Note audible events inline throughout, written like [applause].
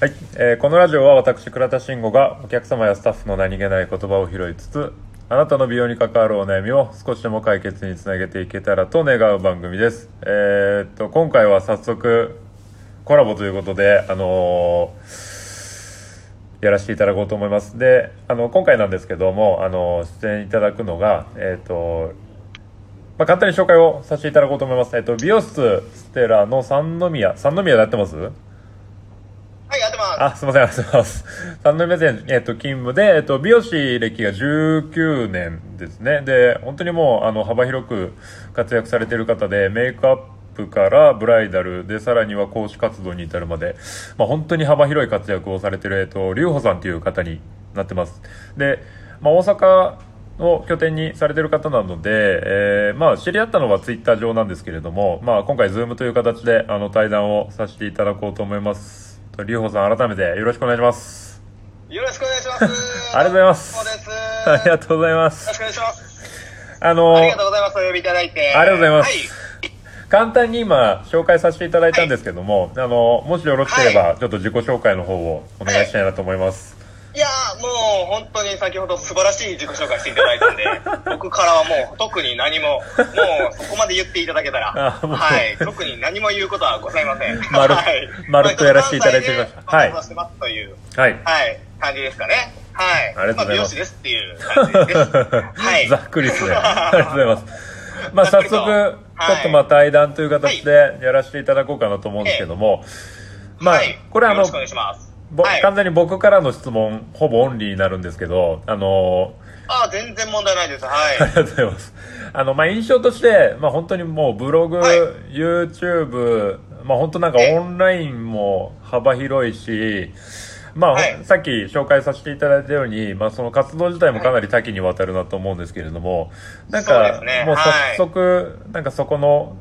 はい、えーこのラジオは私倉田慎吾がお客様やスタッフの何気ない言葉を拾いつつあなたの美容に関わるお悩みを少しでも解決につなげていけたらと願う番組ですえーっと今回は早速コラボということであのーやらせていただこうと思いますであの今回なんですけどもあの出演いただくのがえっとまあ、簡単に紹介をさせていただこうと思います。えっと、美容室ステラの三宮、三宮でやってますはい、やってます？あ、すみません、ありがとうございます。三宮店、えっと、勤務で、えっと、美容師歴が19年ですね。で、本当にもう、あの、幅広く活躍されてる方で、メイクアップからブライダルで、さらには講師活動に至るまで、まあ、本当に幅広い活躍をされてる、えっと、龍穂さんという方になってます。で、まあ、大阪、を拠点にされてる方なので、えーまあ、知り合ったのはツイッター上なんですけれども、まあ、今回、ズームという形であの対談をさせていただこうと思います。とりほさん、改めてよろしくお願いします。よろしくお願いします。[laughs] ありがとうございます。ありがとうございまよろす。しくお願いします。あのありがとうございます。お呼びいただいて。ありがとうございますはい。簡単に今、紹介させていただいたんですけども、あの、もしよろしければ、ちょっと自己紹介の方をお願いしたいなと思います。いやーもう本当に先ほど素晴らしい自己紹介していただいたんで、[laughs] 僕からはもう特に何も、もうそこまで言っていただけたら、[laughs] はい、特に何も言うことはございません。まるはいまるっとやらせていただいてましたまあはいしてますという、はい。はい、感じですかね。はい。ありがとうございますまあ、美容師ですっていう感じです。[laughs] はい。ざっくりですね。ありがとうございます。まあ、早速、ちょっとまあ対談という形でやらせていただこうかなと思うんですけども、まあはい、これあのよろしくお願いします。ぼはい。完全に僕からの質問、ほぼオンリーになるんですけど、あのあ、全然問題ないです。はありがとうございます。あの、まあ、印象として、まあ、本当にもうブログ、はい。YouTube、まあ、本当なんかえオンラインも幅広いし、まあ、はい。さっき紹介させていただいたように、まあ、その活動自体もかなり多岐にわたるなと思うんですけれども、なんそうでか、すね。もうはい。早速、なんかそこの、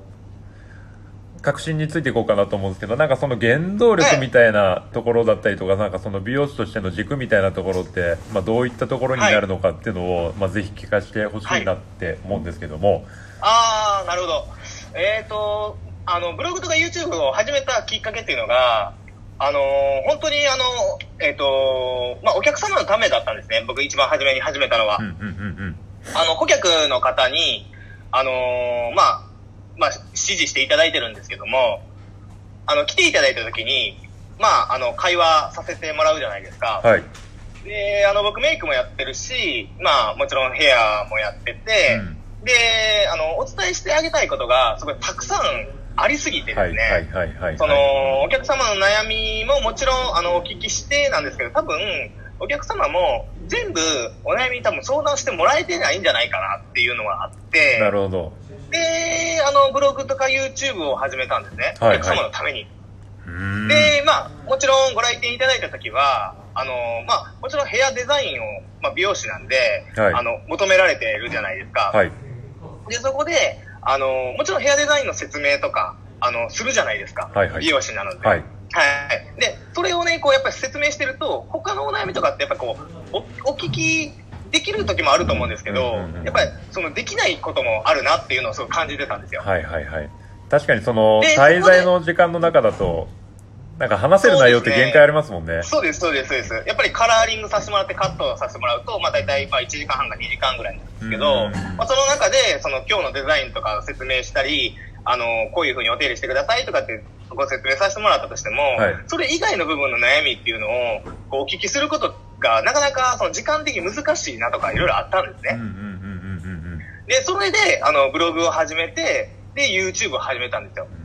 確信についていこうかなと思うんですけど、なんかその原動力みたいなところだったりとか、なんかその美容師としての軸みたいなところって、まあどういったところになるのかっていうのを、まあぜひ聞かせてほしいなって思うんですけども、あー、なるほど。えっ、と、あの、ブログとか YouTube を始めたきっかけっていうのが、あのー本当にあの、えっ、と、まあ、お客様のためだったんですね。僕一番初めに始めたのは。うんうんうんうん。あの、顧客の方に、あのーまあ、まあ、指示していただいてるんですけども、あの、来ていただいた時に、まあ、あの、会話させてもらうじゃないですか。はい。で、あの、僕メイクもやってるし、まあ、もちろんヘアもやってて、うんで、あの、お伝えしてあげたいことが、すごいたくさんありすぎてですね、はいはいはいはい。その、お客様の悩みももちろん、あの、お聞きしてなんですけど、多分、お客様も全部お悩み多分相談してもらえてないんじゃないかなっていうのがあって、なるほど。で、あの、ブログとか YouTube を始めたんですね。はいお客様のために。で、まあ、もちろんご来店いただいたときは、あの、まあ、もちろんヘアデザインを、まあ、美容師なんで、はいあの、求められているじゃないですか。はい。で、そこで、あの、もちろんヘアデザインの説明とか、あの、するじゃないですか。はいはい美容師なので。はい。はい。で、それをね、こう、やっぱり説明してると、他のお悩みとかって、やっぱこう、お、お聞きできる時もあると思うんですけど、うんうんうんやっぱり、その、できないこともあるなっていうのをすごい感じてたんですよ。はいはいはい。確かにその、で滞在の時間の中だと、なんか話せる内容って限界ありますもんね。そうです、そうです、そうです。やっぱりカラーリングさせてもらってカットさせてもらうと、まあ大体まあ1時間半か2時間ぐらいなんですけど、うんまあその中で、その今日のデザインとか説明したり、あの、こういう風にお手入れしてくださいとかってご説明させてもらったとしても、はいそれ以外の部分の悩みっていうのをお聞きすることがなかなかその時間的に難しいなとかいろいろあったんですね。で、それで、あの、ブログを始めて、で、YouTube を始めたんですよ。うん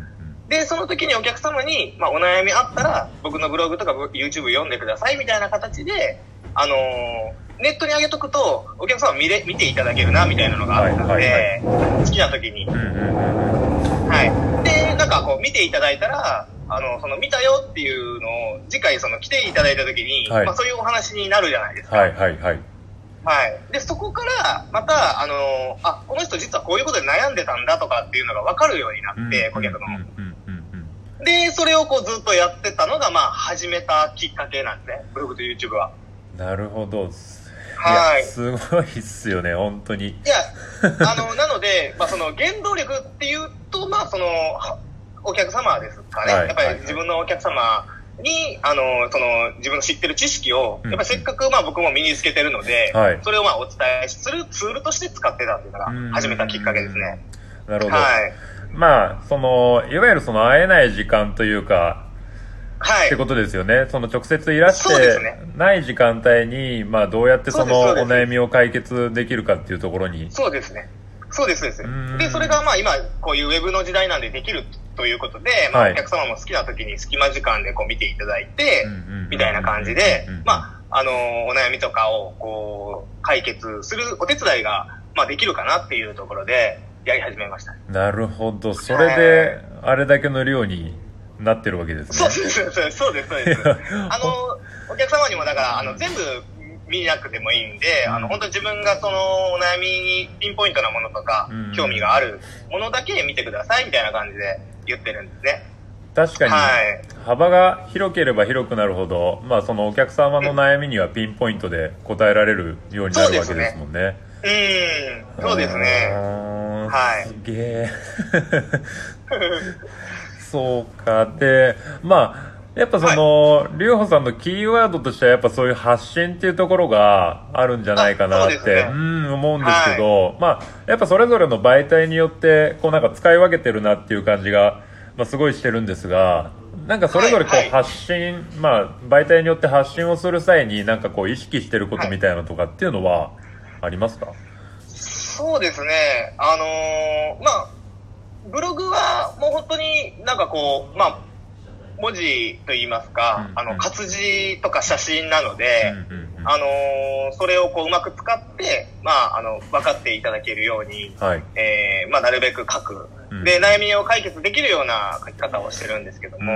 で、その時にお客様に、まあ、お悩みあったら、僕のブログとか YouTube 読んでくださいみたいな形で、あのーネットに上げとくと、お客様見れ、見ていただけるな、みたいなのがあったので、はい好きな時に。はい。で、なんかこう、見ていただいたら、あの、その、見たよっていうのを、次回その、来ていただいた時に、はいまあ、そういうお話になるじゃないですか。はいはいはい。はい。で、そこから、また、あのーあ、この人実はこういうことで悩んでたんだとかっていうのが分かるようになって、顧客の。うんうんうんうんで、それをこうずっとやってたのが、まあ、始めたきっかけなんですね。ブログと YouTube は。うんなるほど。はいやすごいっすよね、本当に。いや、あの、なので、まあ、その原動力っていうと、まあ、その、はお客様ですかね。はいやっぱはいり自分のお客様に、あの、その、自分の知ってる知識を、うんやっぱりせっかく、まあ僕も身につけてるので、はいそれをまあお伝えするツールとして使ってたっていうのが始めたきっかけですね。なるほど。はい。まあ、その、いわゆるその会えない時間というか、はいって。ことですよね。その直接いらしてねない時間帯に、まあどうやってそのお悩みを解決できるかっていうところに。そうですね。そうです、そうですうん。で、それがまあ今、こういうウェブの時代なんでできるということで、まはいあお客様も好きな時に隙間時間でこう見ていただいてみたいな感じでまあ、あの、お悩みとかをこう、解決するお手伝いが、まあできるかなっていうところで、やり始めました。なるほど。それで、あれだけの量になってるわけですね。そうです、そうです、そうです、そうです。[laughs] あの、お客様にもだから、あの、全部見なくてもいいんで、あの、本当に自分がそのお悩みにピンポイントなものとかうん、興味があるものだけ見てくださいみたいな感じで言ってるんですね。確かに、はい幅が広ければ広くなるほど、まあそのお客様の悩みにはピンポイントで答えられるようになるわけですもんね。うーん、そうですね。ねはいすげえ。[laughs] そうか。で、まあ、やっぱその、りゅうほさんのキーワードとしてはやっぱそういう発信っていうところがあるんじゃないかなって、うね。うん、思うんですけど、まあ、やっぱそれぞれの媒体によって、こうなんか使い分けてるなっていう感じが、まあすごいしてるんですが、なんかそれぞれこはいうはい。発信、まあ媒体によって発信をする際になんかこう意識してることみたいなのとかっていうのはありますか、そうですね。あのーまあ、ブログはもう本当になんかこう、まあ、文字と言いますか、うんあの、活字とか写真なので、うんあのーそれをこううまく使って、まあ、あの、分かっていただけるように、はい。えーまあ、なるべく書くうん。で、悩みを解決できるような書き方をしてるんですけども、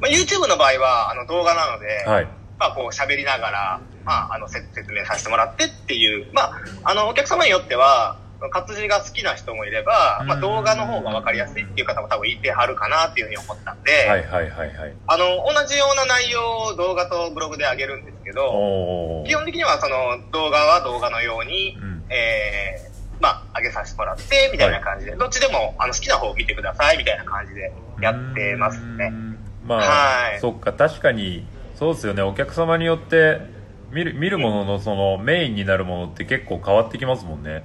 まあ、YouTube の場合は、あの、動画なので、はい。まあ、こう喋りながら、まあ、あの、せ説明させてもらってっていう、まあ、あの、お客様によっては、活字が好きな人もいれば、まあ、うん動画の方が分かりやすいっていう方も多分いてはるかなっていうふうに思ったんで、はいはいはいはい。あの、同じような内容を動画とブログで上げるんですけど、基本的にはその動画は動画のように、うんえー、まあ、上げさせてもらって、みたいな感じで、どっちでもあの好きな方を見てください、みたいな感じでやってますうね。んまあ、はいそっか、確かに、そうですよね。お客様によって、見る、見るもののそのメインになるものって結構変わってきますもんね。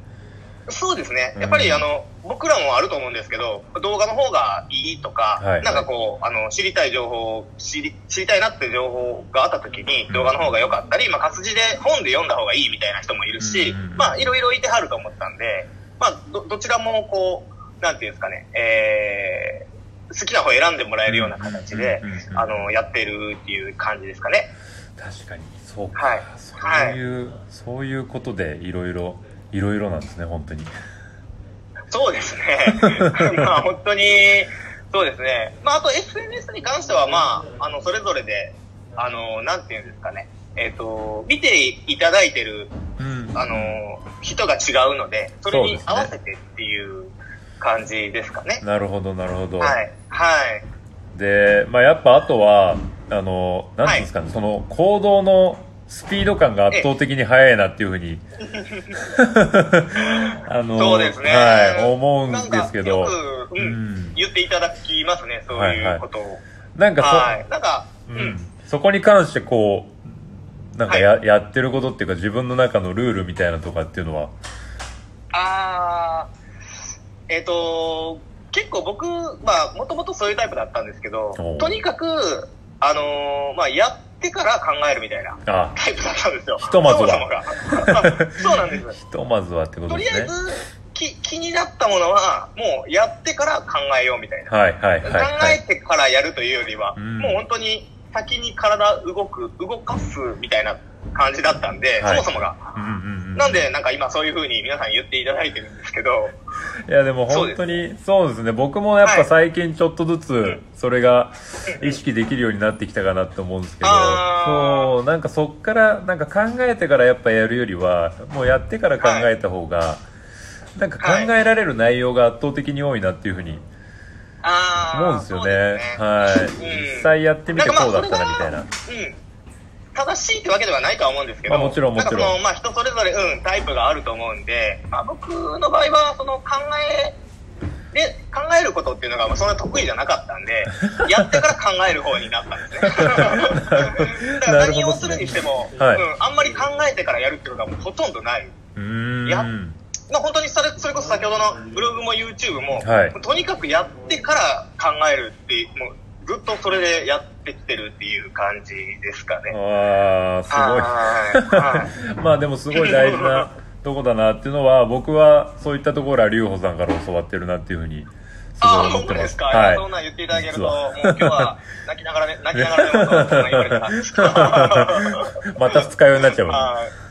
そうですね。う。ん。やっぱりあの、僕らもあると思うんですけど、動画の方がいいとか、はいなんかこう、あの、知りたい情報を知り、知りたいなって情報があった時にうん。動画の方が良かったり、まあ活字で本で読んだ方がいいみたいな人もいるし、うん。まあいろいろいてはると思ったんで、まあど、どちらもこう、なんていうんですかね、えー、好きな方を選んでもらえるような形であの、やってるっていう感じですかね。確かに、そうか。はい。そういう、そういうことでいろいろ、いろいろなんですね、本当に。そうですね。[laughs] まあ本当に、そうですね。まああと SNS に関してはまあ、あの、それぞれで、あの、なんていうんですかね。えっ、と、見ていただいてる、うんあの、人が違うので、それに合わせてっていう感じですかね。なるほど、なるほど。はい。はい。で、まあ、やっぱあとは、あの、なんていうんですかね、その行動のスピード感が圧倒的に速いなっていうふうに、[laughs] あの、そうですね。はい、思うんですけど、うん、うん言っていただきますね、そういうことを。なんかそ、はい。なんか、ううんん。そこに関してこう、なんかや,、やってることっていうか自分の中のルールみたいなとかっていうのは、あー、えっ、と、結構僕、まあ、もともとそういうタイプだったんですけどとにかく、あのーまあ、やってから考えるみたいなあ、タイプだったんですよ。ひとまずはそうなんです。ひとまずはってことですねとりあえ。ず、き気になったものは、もうやってから考えようみたいな。はいはいはい、は考えい。てからやるというよりは、うんもう本当に先に体動く、動かすみたいな感じだったんで、はいそもそもが。うんうんうんなんで、なんか今そういう風に皆さん言っていただいてるんですけど、いやでも本当にそうですね。僕もやっぱ最近ちょっとずつそれが意識できるようになってきたかなって思うんですけどあそうなんかそっからなんか考えてからやっぱやるよりはもうやってから考えた方がなんか考えられる内容が圧倒的に多いなっていうふうに思うんですよね。はい。うん。実際やってみてこうだったなみたいな。うん。正しいってわけではないとは思うんですけど、まあもちろんもちろん。その、まあ人それぞれ、うん、タイプがあると思うんで、まあ僕の場合は、その考えで、考えることっていうのが、まあ、そんな得意じゃなかったんで、[laughs] やってから考える方になったんですね。[laughs] だから何をするにしても、はい。うん、あんまり考えてからやるっていうのがもうほとんどない。やまあ、本当にそれそれこそ先ほどのブログも YouTube も、はい。とにかくやってから考えるってもうずっとそれでやってきてるっていう感じですかね。ああ、すごい。はいはい [laughs] まあでもすごい大事なとこだなっていうのは、僕はそういったところは龍穂さんから教わってるなっていうふうに、すごいああ、思ってます。本当ですか、はいそんなん言っていただけると、もう今日は泣きながらね、泣きながらね、も言われてたんです。また二日酔いになっちゃいまはい。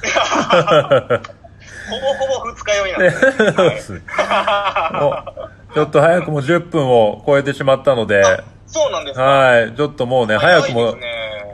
[laughs] ほぼほぼ二日酔いなんで [laughs] すちょっと早くも10分を超えてしまったので、そうなんですか？はい、ちょっともうね、早くも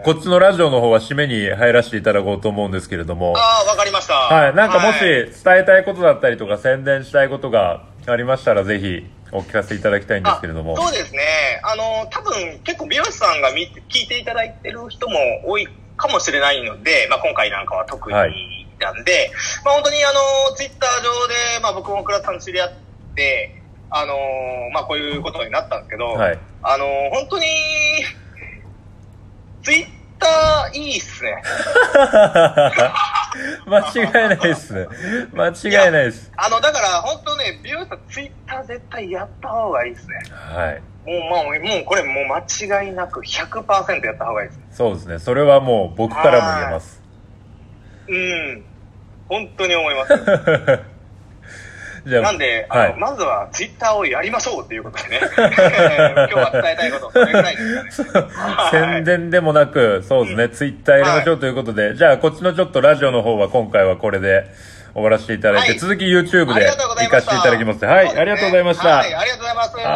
こっちのラジオの方は締めに入らせていただこうと思うんですけれども、ああ、わかりました。はい、なんかもしはい伝えたいことだったりとか宣伝したいことがありましたらぜひお聞かせいただきたいんですけれども。あそうですね。あの、多分結構美容師さんが見て聞いていただいてる人も多いかもしれないので、まあ今回なんかは特にはいなんで、まあ本当にあの、ツイッター上で、まあ僕も倉田さんと知り合って、あの、まあこういうことになったんですけど、はい。あの、本当に、ツイッターいいっすね。[laughs] 間違いないですね。間違いないです。あの、だから本当ね、美容師さんツイッター絶対やった方がいいですね。はい。もう、まあ、もうこれもう間違いなく100%やった方がいいです。そうですね。それはもう僕からも言えます。うん。本当に思います。[laughs] なんで、あの、はい。まずはツイッターをやりましょうっていうことでね。[laughs] [laughs] 今日は伝えたいこと、それぐらいですかね。は [laughs] い宣伝でもなく、そうですね、ツイッターやりましょうということで、じゃあこっちのちょっとラジオの方は今回はこれで終わらせていただいて、はい続き YouTube で行かせ。ていただきます。はい、ありがとうございました。はい、ありがとうございます。はい